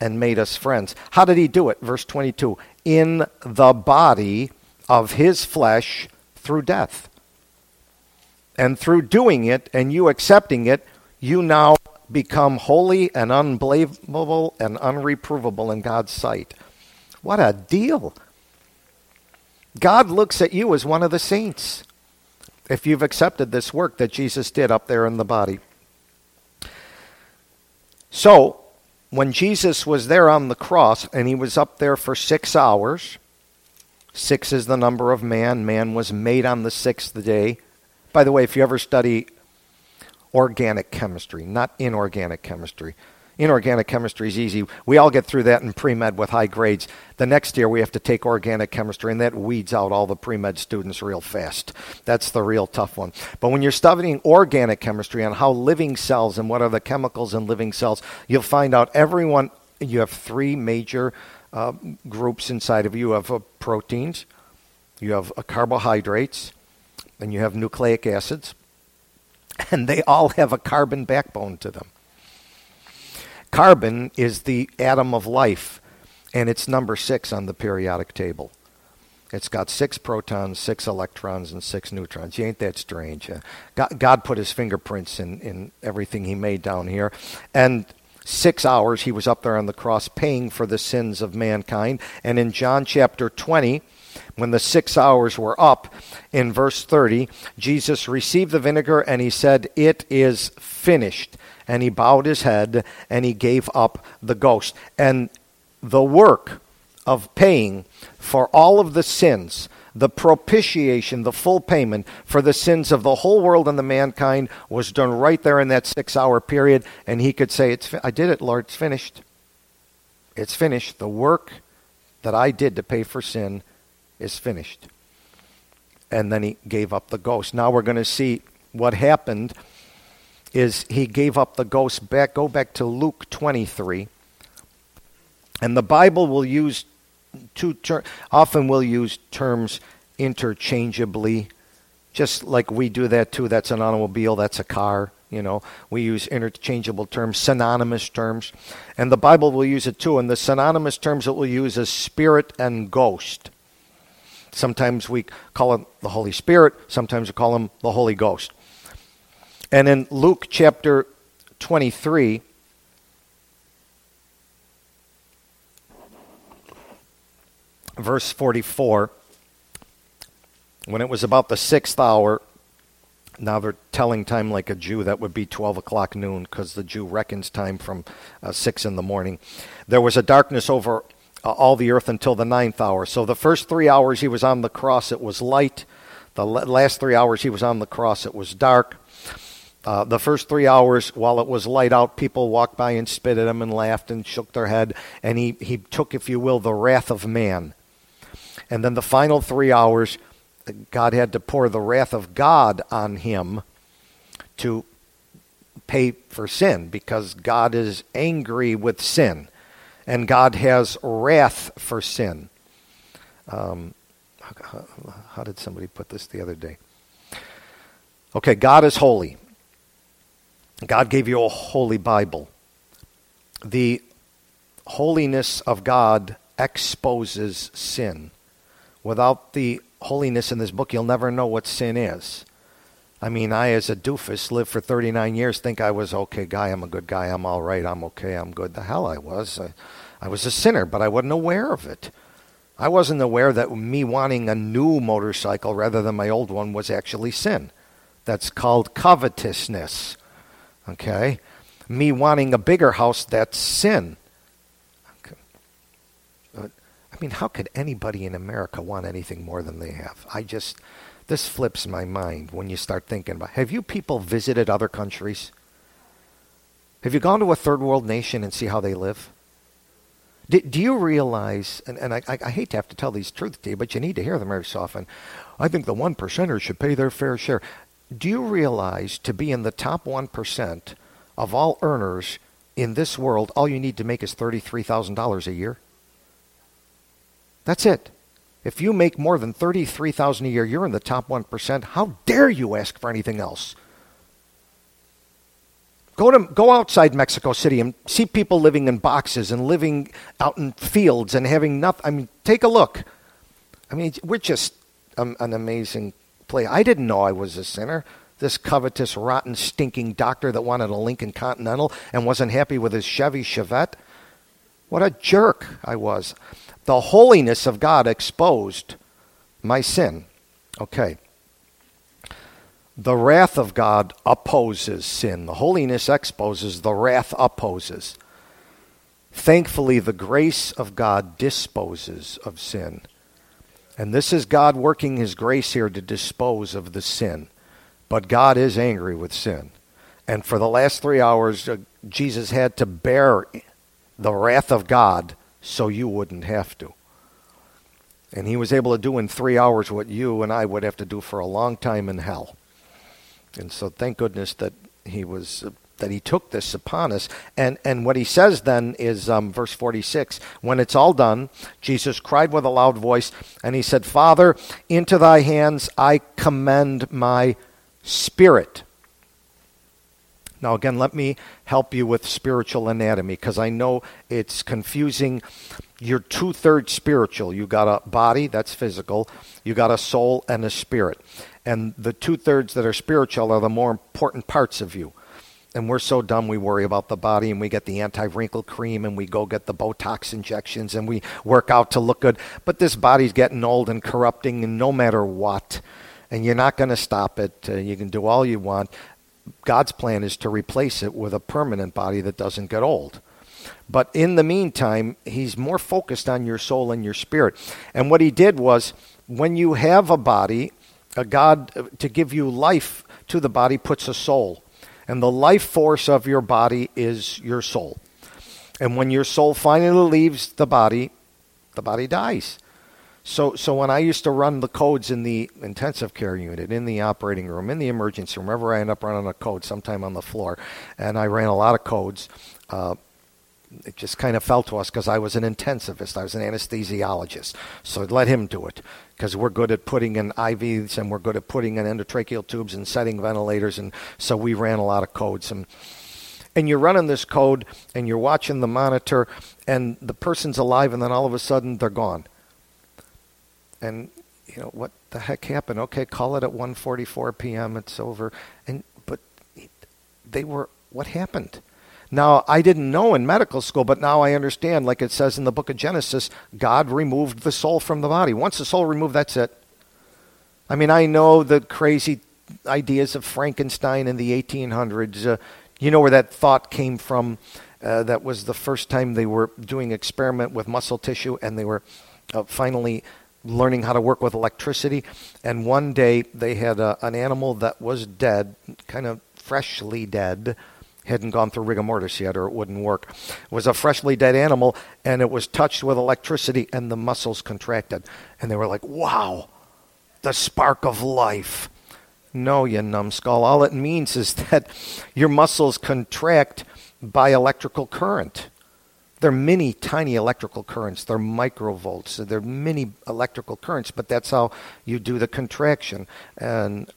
and made us friends. How did he do it? Verse 22 In the body of his flesh through death. And through doing it and you accepting it, you now become holy and unblameable and unreprovable in God's sight. What a deal! God looks at you as one of the saints if you've accepted this work that Jesus did up there in the body. So, when Jesus was there on the cross and he was up there for six hours, six is the number of man, man was made on the sixth day. By the way, if you ever study organic chemistry, not inorganic chemistry, Inorganic chemistry is easy. We all get through that in pre med with high grades. The next year we have to take organic chemistry, and that weeds out all the pre med students real fast. That's the real tough one. But when you're studying organic chemistry on how living cells and what are the chemicals in living cells, you'll find out everyone, you have three major uh, groups inside of you. You have uh, proteins, you have uh, carbohydrates, and you have nucleic acids. <laughs> And they all have a carbon backbone to them. Carbon is the atom of life, and it's number six on the periodic table. It's got six protons, six electrons, and six neutrons. You ain't that strange. Uh, God, God, put his fingerprints in, in everything he made down here. And six hours he was up there on the cross paying for the sins of mankind. And in John chapter 20, when the six hours were up, in verse 30, Jesus received the vinegar and he said, It is finished and he bowed his head and he gave up the ghost. And the work of paying for all of the sins, the propitiation, the full payment for the sins of the whole world and the mankind was done right there in that six hour period. And he could say, it's, I did it, Lord, it's finished. It's finished. The work that I did to pay for sin is finished. And then he gave up the ghost. Now we're going to see what happened is he gave up the ghost back go back to Luke 23 and the Bible will use two ter- often will use terms interchangeably just like we do that too. That's an automobile that's a car you know. We use interchangeable terms synonymous terms. And the bible will use it too. And the synonymous terms that we'll use is spirit and ghost. Sometimes we call it the holy spirit sometimes we call him the holy ghost and in Luke chapter 23, verse 44, when it was about the sixth hour, now they're telling time like a Jew, that would be 12 o'clock noon, because the Jew reckons time from uh, 6 in the morning. There was a darkness over uh, all the earth until the ninth hour. So the first three hours he was on the cross, it was light. The last three hours he was on the cross, it was dark. Uh, the first three hours, while it was light out, people walked by and spit at him and laughed and shook their head. And he, he took, if you will, the wrath of man. And then the final three hours, God had to pour the wrath of God on him to pay for sin because God is angry with sin. And God has wrath for sin. Um, how, how did somebody put this the other day? Okay, God is holy. God gave you a holy Bible. The holiness of God exposes sin. Without the holiness in this book, you'll never know what sin is. I mean, I, as a doofus, lived for 39 years, think I was okay guy, I'm a good guy, I'm all right, I'm okay, I'm good. The hell I was. I, I was a sinner, but I wasn't aware of it. I wasn't aware that me wanting a new motorcycle rather than my old one was actually sin. That's called covetousness. Okay? Me wanting a bigger house, that's sin. Okay. I mean, how could anybody in America want anything more than they have? I just, this flips my mind when you start thinking about Have you people visited other countries? Have you gone to a third world nation and see how they live? Do, do you realize, and, and I, I, hate to have to tell these truths to you, but you need to hear them every so often. I think the one percenters should pay their fair share. Do you realize to be in the top 1% of all earners in this world, all you need to make is $33,000 a year? That's it. If you make more than 33,000 a year, you're in the top 1%. How dare you ask for anything else? Go to go outside Mexico City and see people living in boxes and living out in fields and having nothing. I mean, take a look. I mean, we're just um, an amazing place. I didn't know I was a sinner. This covetous, rotten, stinking doctor that wanted a Lincoln Continental and wasn't happy with his Chevy Chevette. What a jerk I was. The holiness of God exposed my sin. Okay. The wrath of God opposes sin. The holiness exposes, the wrath opposes. Thankfully, the grace of God disposes of sin. And this is God working His grace here to dispose of the sin. But God is angry with sin. And for the last three hours, uh, Jesus had to bear the wrath of God so you wouldn't have to. And he was able to do in three hours what you and I would have to do for a long time in hell. And so thank goodness that he was uh, that he took this upon us. And and what he says then is um, verse 46. When it's all done, Jesus cried with a loud voice, and he said, "Father, into thy hands I commend my spirit." Now, again, let me help you with spiritual anatomy because I know it's confusing. You're two thirds spiritual. You got a body, that's physical, you got a soul and a spirit. And the two thirds that are spiritual are the more important parts of you. And we're so dumb we worry about the body and we get the anti wrinkle cream and we go get the Botox injections and we work out to look good. But this body's getting old and corrupting, and no matter what. And you're not going to stop it. Uh, you can do all you want. God's plan is to replace it with a permanent body that doesn't get old. But in the meantime, he's more focused on your soul and your spirit. And what he did was when you have a body, a God uh, to give you life to the body puts a soul. And the life force of your body is your soul. And when your soul finally leaves the body, the body dies. So, so when I used to run the codes in the intensive care unit, in the operating room, in the emergency room, wherever I end up running a code, sometime on the floor, and I ran a lot of codes. Uh, it just kind of fell to us because I was an intensivist. I was an anesthesiologist. So let him do it because we're good at putting in IVs and we're good at putting in endotracheal tubes and setting ventilators. And so we ran a lot of codes. And, and you're running this code and you're watching the monitor and the person's alive and then all of a sudden they're gone and you know what the heck happened? Okay, call it at 1:44 p.m. It's over. And but they were what happened? Now, I didn't know in medical school, but now I understand, like it says in the book of Genesis, God removed the soul from the body. Once the soul removed, that's it. I mean, I know the crazy ideas of Frankenstein in the 1800s. Uh, you know where that thought came from? Uh, that was the first time they were doing experiment with muscle tissue, and they were uh, finally learning how to work with electricity. And one day they had a, an animal that was dead, kind of freshly dead, hadn't gone through rigor mortis yet or it wouldn't work. It was a freshly dead animal and it was touched with electricity and the muscles contracted. And they were like, wow, the spark of life. No, you numbskull. All it means is <laughs> that your muscles contract by electrical current. They're mini, tiny electrical currents. They're microvolts. They're mini electrical currents, but that's how you do the contraction. And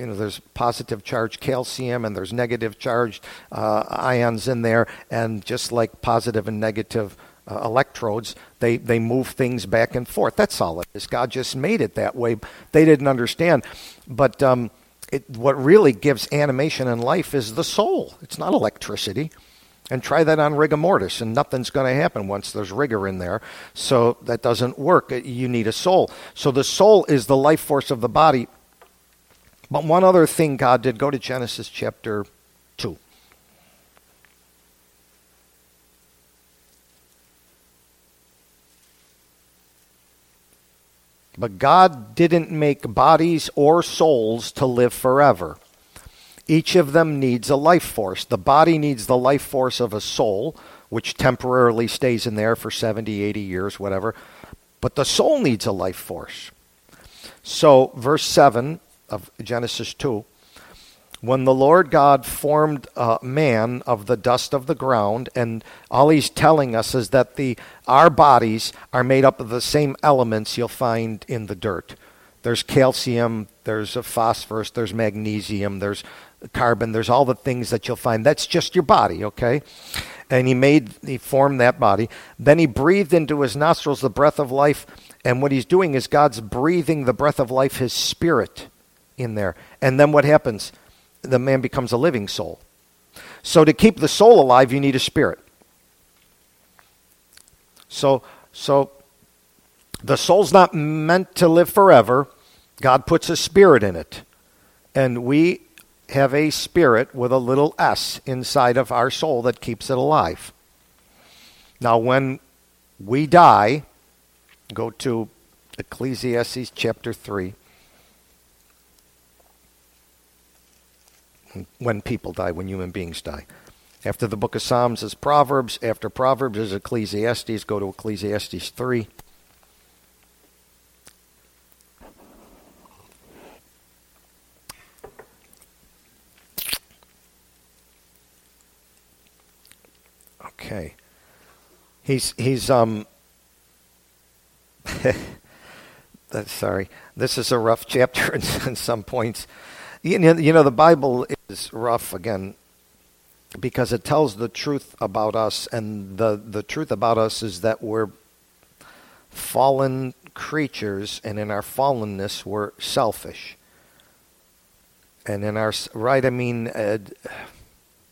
you know, there's positive charged calcium and there's negative charged uh, ions in there, and just like positive and negative uh, electrodes, they they move things back and forth. That's all it is. God just made it that way. They didn't understand, but. Um, it, what really gives animation and life is the soul. It's not electricity and try that on rigor mortis, and nothing's going to happen once there's rigor in there. So that doesn't work. You need a soul. So the soul is the life force of the body. But one other thing God did go to Genesis chapter 2. But God didn't make bodies or souls to live forever. Each of them needs a life force. The body needs the life force of a soul, which temporarily stays in there for 70, 80 years, whatever. But the soul needs a life force. So, verse 7 of Genesis 2 when the Lord God formed uh, man of the dust of the ground, and all he's telling us is that the our bodies are made up of the same elements you'll find in the dirt. There's calcium, there's phosphorus, there's magnesium, there's carbon, there's all the things that you'll find. That's just your body, okay? And he made, he formed that body. Then he breathed into his nostrils the breath of life. And what he's doing is God's breathing the breath of life, his spirit, in there. And then what happens? the man becomes a living soul. So to keep the soul alive, you need a spirit. So, so the soul's not meant to live forever. God puts a spirit in it. And we have a spirit with a little s inside of our soul that keeps it alive. Now, when we die, go to Ecclesiastes chapter 3. When people die, when human beings die. After the book of Psalms is Proverbs. After Proverbs is Ecclesiastes. Go to Ecclesiastes 3. Okay. He's he's um <laughs> sorry. This is a rough chapter in, <laughs> in some points. You know, the Bible is rough again because it tells the truth about us, and the, the truth about us is that we're fallen creatures, and in our fallenness, we're selfish. And in our, right, I mean, uh,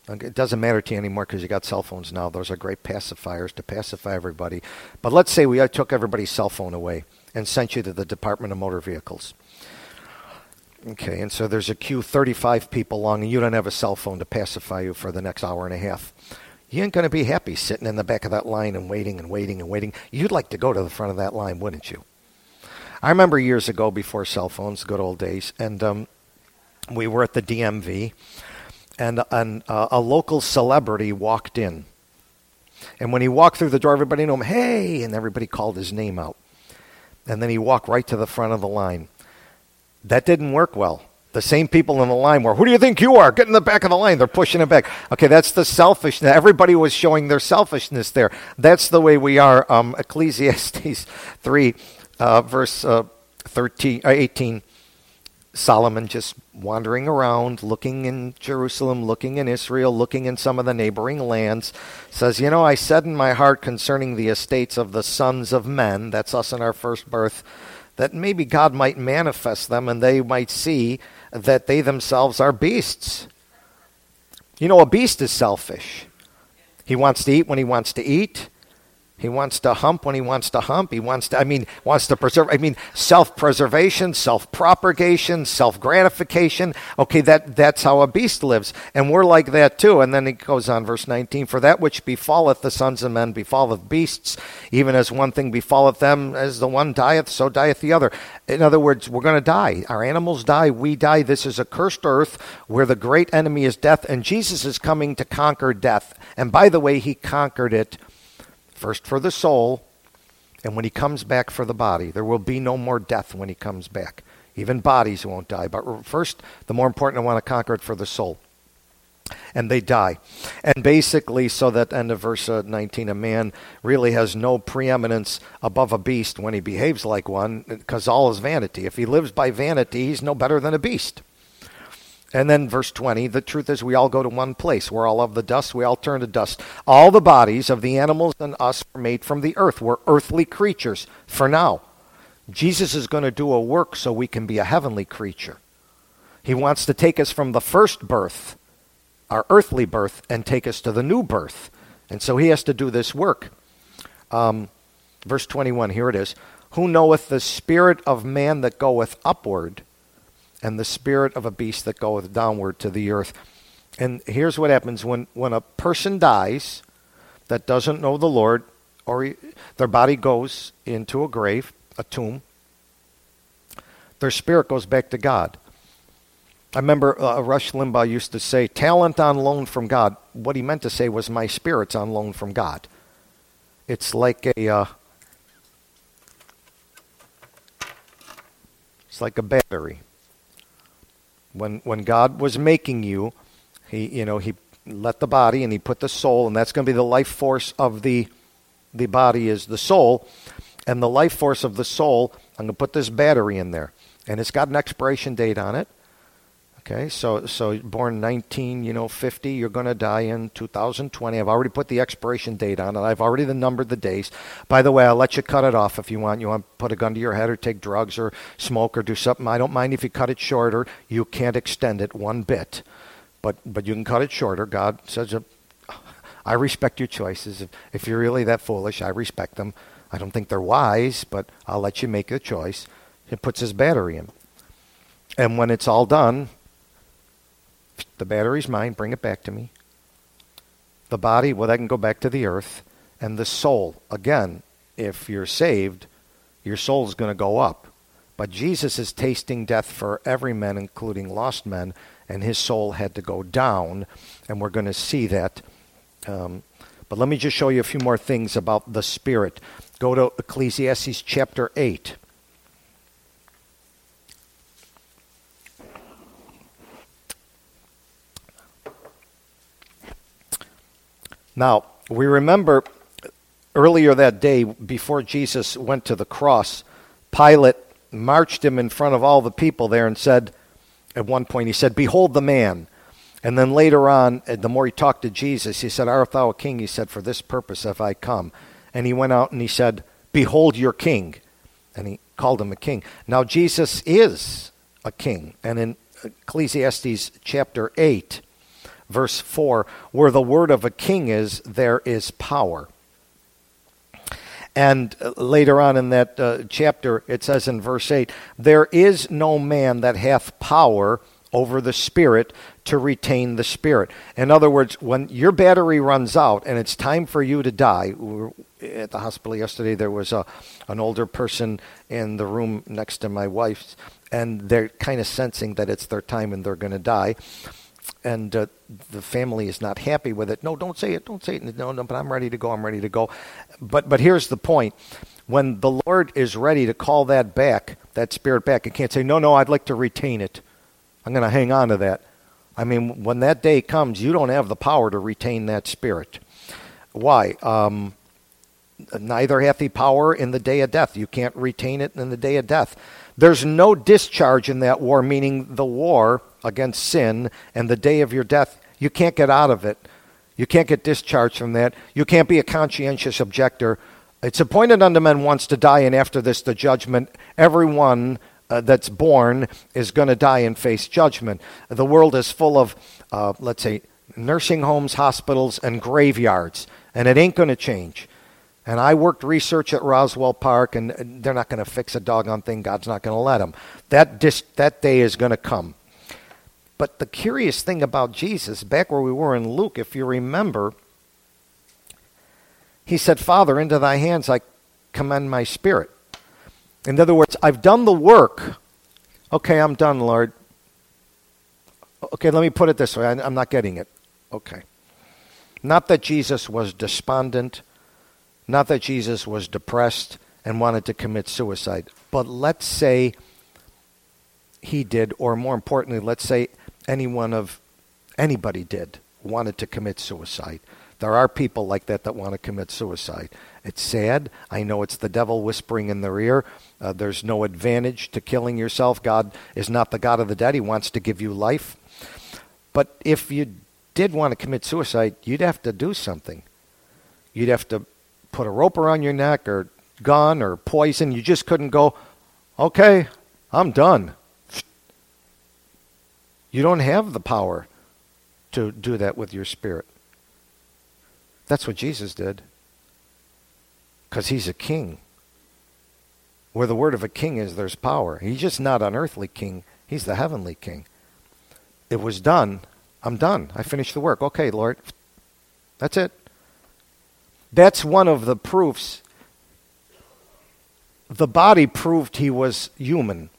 it doesn't matter to you anymore because you got cell phones now. Those are great pacifiers to pacify everybody. But let's say we took everybody's cell phone away and sent you to the Department of Motor Vehicles. Okay, and so there's a queue 35 people long, and you don't have a cell phone to pacify you for the next hour and a half. You ain't going to be happy sitting in the back of that line and waiting and waiting and waiting. You'd like to go to the front of that line, wouldn't you? I remember years ago, before cell phones, good old days, and um, we were at the DMV, and, uh, a local celebrity walked in. And when he walked through the door, everybody knew him, hey, and everybody called his name out. And then he walked right to the front of the line. That didn't work well. The same people in the line were, who do you think you are? Get in the back of the line. They're pushing it back. Okay, that's the selfishness. Everybody was showing their selfishness there. That's the way we are. Um, Ecclesiastes <laughs> 3, uh, verse uh, 13, uh, 18. Solomon just wandering around, looking in Jerusalem, looking in Israel, looking in some of the neighboring lands, says, You know, I said in my heart concerning the estates of the sons of men, that's us in our first birth, that maybe God might manifest them and they might see that they themselves are beasts. You know, a beast is selfish. He wants to eat when he wants to eat. He wants to hump when he wants to hump. He wants to, I mean, wants to preserve. I mean, self preservation, self propagation, self gratification. Okay, that, that's how a beast lives. And we're like that too. And then he goes on, verse 19 For that which befalleth the sons of men befalleth beasts, even as one thing befalleth them, as the one dieth, so dieth the other. In other words, we're going to die. Our animals die, we die. This is a cursed earth where the great enemy is death, and Jesus is coming to conquer death. And by the way, he conquered it First for the soul, and when he comes back for the body. There will be no more death when he comes back. Even bodies won't die. But first, the more important, I want to conquer it for the soul. And they die. And basically, so that end of verse uh, 19, a man really has no preeminence above a beast when he behaves like one, because all is vanity. If he lives by vanity, he's no better than a beast. And then verse 20, the truth is we all go to one place. We're all of the dust. We all turn to dust. All the bodies of the animals and us are made from the earth. We're earthly creatures for now. Jesus is going to do a work so we can be a heavenly creature. He wants to take us from the first birth, our earthly birth, and take us to the new birth. And so he has to do this work. Um, verse 21, here it is. Who knoweth the spirit of man that goeth upward? And the spirit of a beast that goeth downward to the earth. And here's what happens when, when a person dies that doesn't know the Lord, or he, their body goes into a grave, a tomb, their spirit goes back to God. I remember uh, Rush Limbaugh used to say, talent on loan from God. What he meant to say was, my spirit's on loan from God. It's like a. Uh, it's like a battery. When when God was making you, he you know he let the body and he put the soul, and that's going to be the life force of the the body is the soul, and the life force of the soul. I'm going to put this battery in there, and it's got an expiration date on it. Okay, so so born 19, you know, 50, you're going to die in 2020. I've already put the expiration date on it. I've already numbered the days. By the way, I'll let you cut it off if you want. You want to put a gun to your head or take drugs or smoke or do something. I don't mind if you cut it shorter. You can't extend it one bit, but but you can cut it shorter. God says, uh, I respect your choices. If, if you're really that foolish, I respect them. I don't think they're wise, but I'll let you make the choice. It puts his battery in. And when it's all done, the battery's mine, bring it back to me. The body, well, that can go back to the earth. And the soul, again, if you're saved, your soul is going to go up. But Jesus is tasting death for every man, including lost men, and his soul had to go down. And we're going to see that. Um, but let me just show you a few more things about the Spirit. Go to Ecclesiastes chapter 8. Now, we remember earlier that day, before Jesus went to the cross, Pilate marched him in front of all the people there and said, at one point, he said, Behold the man. And then later on, the more he talked to Jesus, he said, Art thou a king? He said, For this purpose have I come. And he went out and he said, Behold your king. And he called him a king. Now, Jesus is a king. And in Ecclesiastes chapter 8, verse 4 where the word of a king is, there is power. And uh, later on in that uh, chapter, it says in verse 8, There is no man that hath power over the Spirit to retain the Spirit. In other words, when your battery runs out and it's time for you to die, at the hospital yesterday, there was a, an older person in the room next to my wife's, and they're kind of sensing that it's their time and they're going to die and uh, the family is not happy with it. No, don't say it. Don't say it. No, no, but I'm ready to go. I'm ready to go. But but here's the point: when the Lord is ready to call that back, that spirit back, it can't say, no, no, I'd like to retain it. I'm going to hang on to that. I mean, when that day comes, you don't have the power to retain that spirit. Why? Um, neither hath he power in the day of death. You can't retain it in the day of death. There's no discharge in that war, meaning the war against sin and the day of your death, you can't get out of it. You can't get discharged from that. You can't be a conscientious objector. It's appointed unto men once to die, and after this, the judgment. Everyone uh, that's born is going to die and face judgment. The world is full of, uh, let's say, nursing homes, hospitals, and graveyards, and it ain't going to change. And I worked research at Roswell Park, and they're not going to fix a doggone thing. God's not going to let them. That, dis- that day is going to come. But the curious thing about Jesus, back where we were in Luke, if you remember, he said, Father, into thy hands I commend my spirit. In other words, I've done the work. Okay, I'm done, Lord. Okay, let me put it this way I'm not getting it. Okay. Not that Jesus was despondent, not that Jesus was depressed and wanted to commit suicide, but let's say he did, or more importantly, let's say anyone of anybody did wanted to commit suicide. There are people like that that want to commit suicide. It's sad. I know it's the devil whispering in their ear. Uh, there's no advantage to killing yourself. God is not the God of the dead. He wants to give you life. But if you did want to commit suicide, you'd have to do something. You'd have to put a rope around your neck or gun or poison. You just couldn't go, okay, I'm done. You don't have the power to do that with your spirit. That's what Jesus did. Because he's a king. Where the word of a king is, there's power. He's just not an earthly king, he's the heavenly king. It was done. I'm done. I finished the work. Okay, Lord. That's it. That's one of the proofs. The body proved he was human.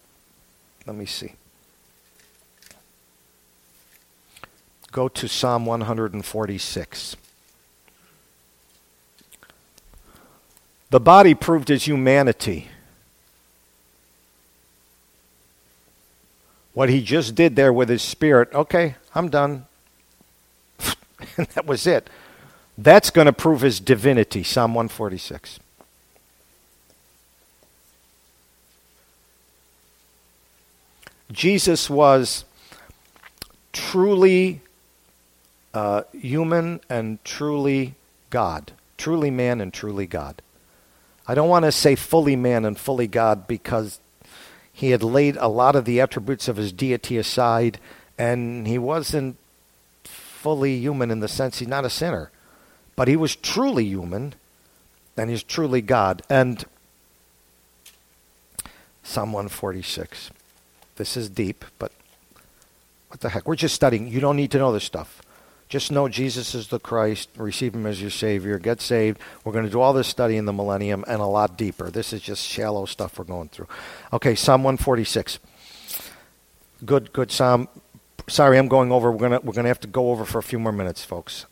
Let me see. Go to Psalm 146. The body proved his humanity. What he just did there with his spirit, okay, I'm done. <laughs> and that was it. That's going to prove his divinity, Psalm 146. Jesus was truly uh, human and truly God, truly man and truly God. I don't want to say fully man and fully God because he had laid a lot of the attributes of his deity aside and he wasn't fully human in the sense he's not a sinner. But he was truly human and he's truly God. And Psalm 146. This is deep, but what the heck? We're just studying. You don't need to know this stuff. Just know Jesus is the Christ. Receive him as your Savior. Get saved. We're going to do all this study in the millennium and a lot deeper. This is just shallow stuff we're going through. Okay, Psalm 146. Good, good Psalm. Sorry, I'm going over. We're gonna we're gonna have to go over for a few more minutes, folks.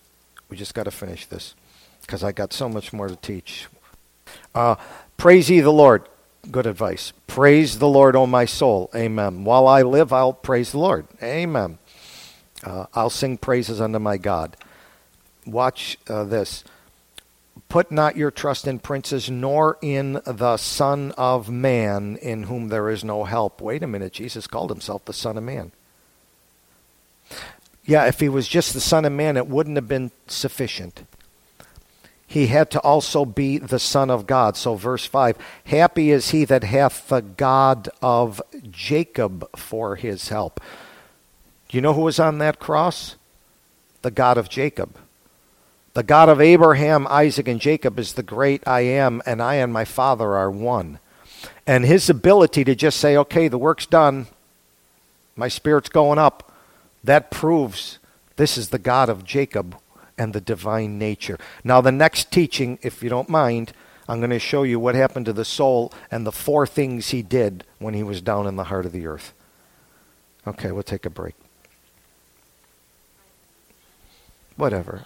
We just got to finish this because I got so much more to teach. Uh, praise ye the Lord. Good advice. Praise the Lord, O my soul. Amen. While I live, I'll praise the Lord. Amen. Uh, I'll sing praises unto my God. Watch uh, this. Put not your trust in princes, nor in the Son of Man, in whom there is no help. Wait a minute. Jesus called himself the Son of Man. Yeah, if he was just the Son of Man, it wouldn't have been sufficient he had to also be the Son of God. So, verse 5 Happy is he that hath the God of Jacob for his help. Do you know who was on that cross? The God of Jacob. The God of Abraham, Isaac, and Jacob is the great I am, and I and my Father are one. And his ability to just say, okay, the work's done, my spirit's going up, that proves this is the God of Jacob and the divine nature. Now, the next teaching, if you don't mind, I'm going to show you what happened to the soul and the four things he did when he was down in the heart of the earth. Okay, we'll take a break. Whatever.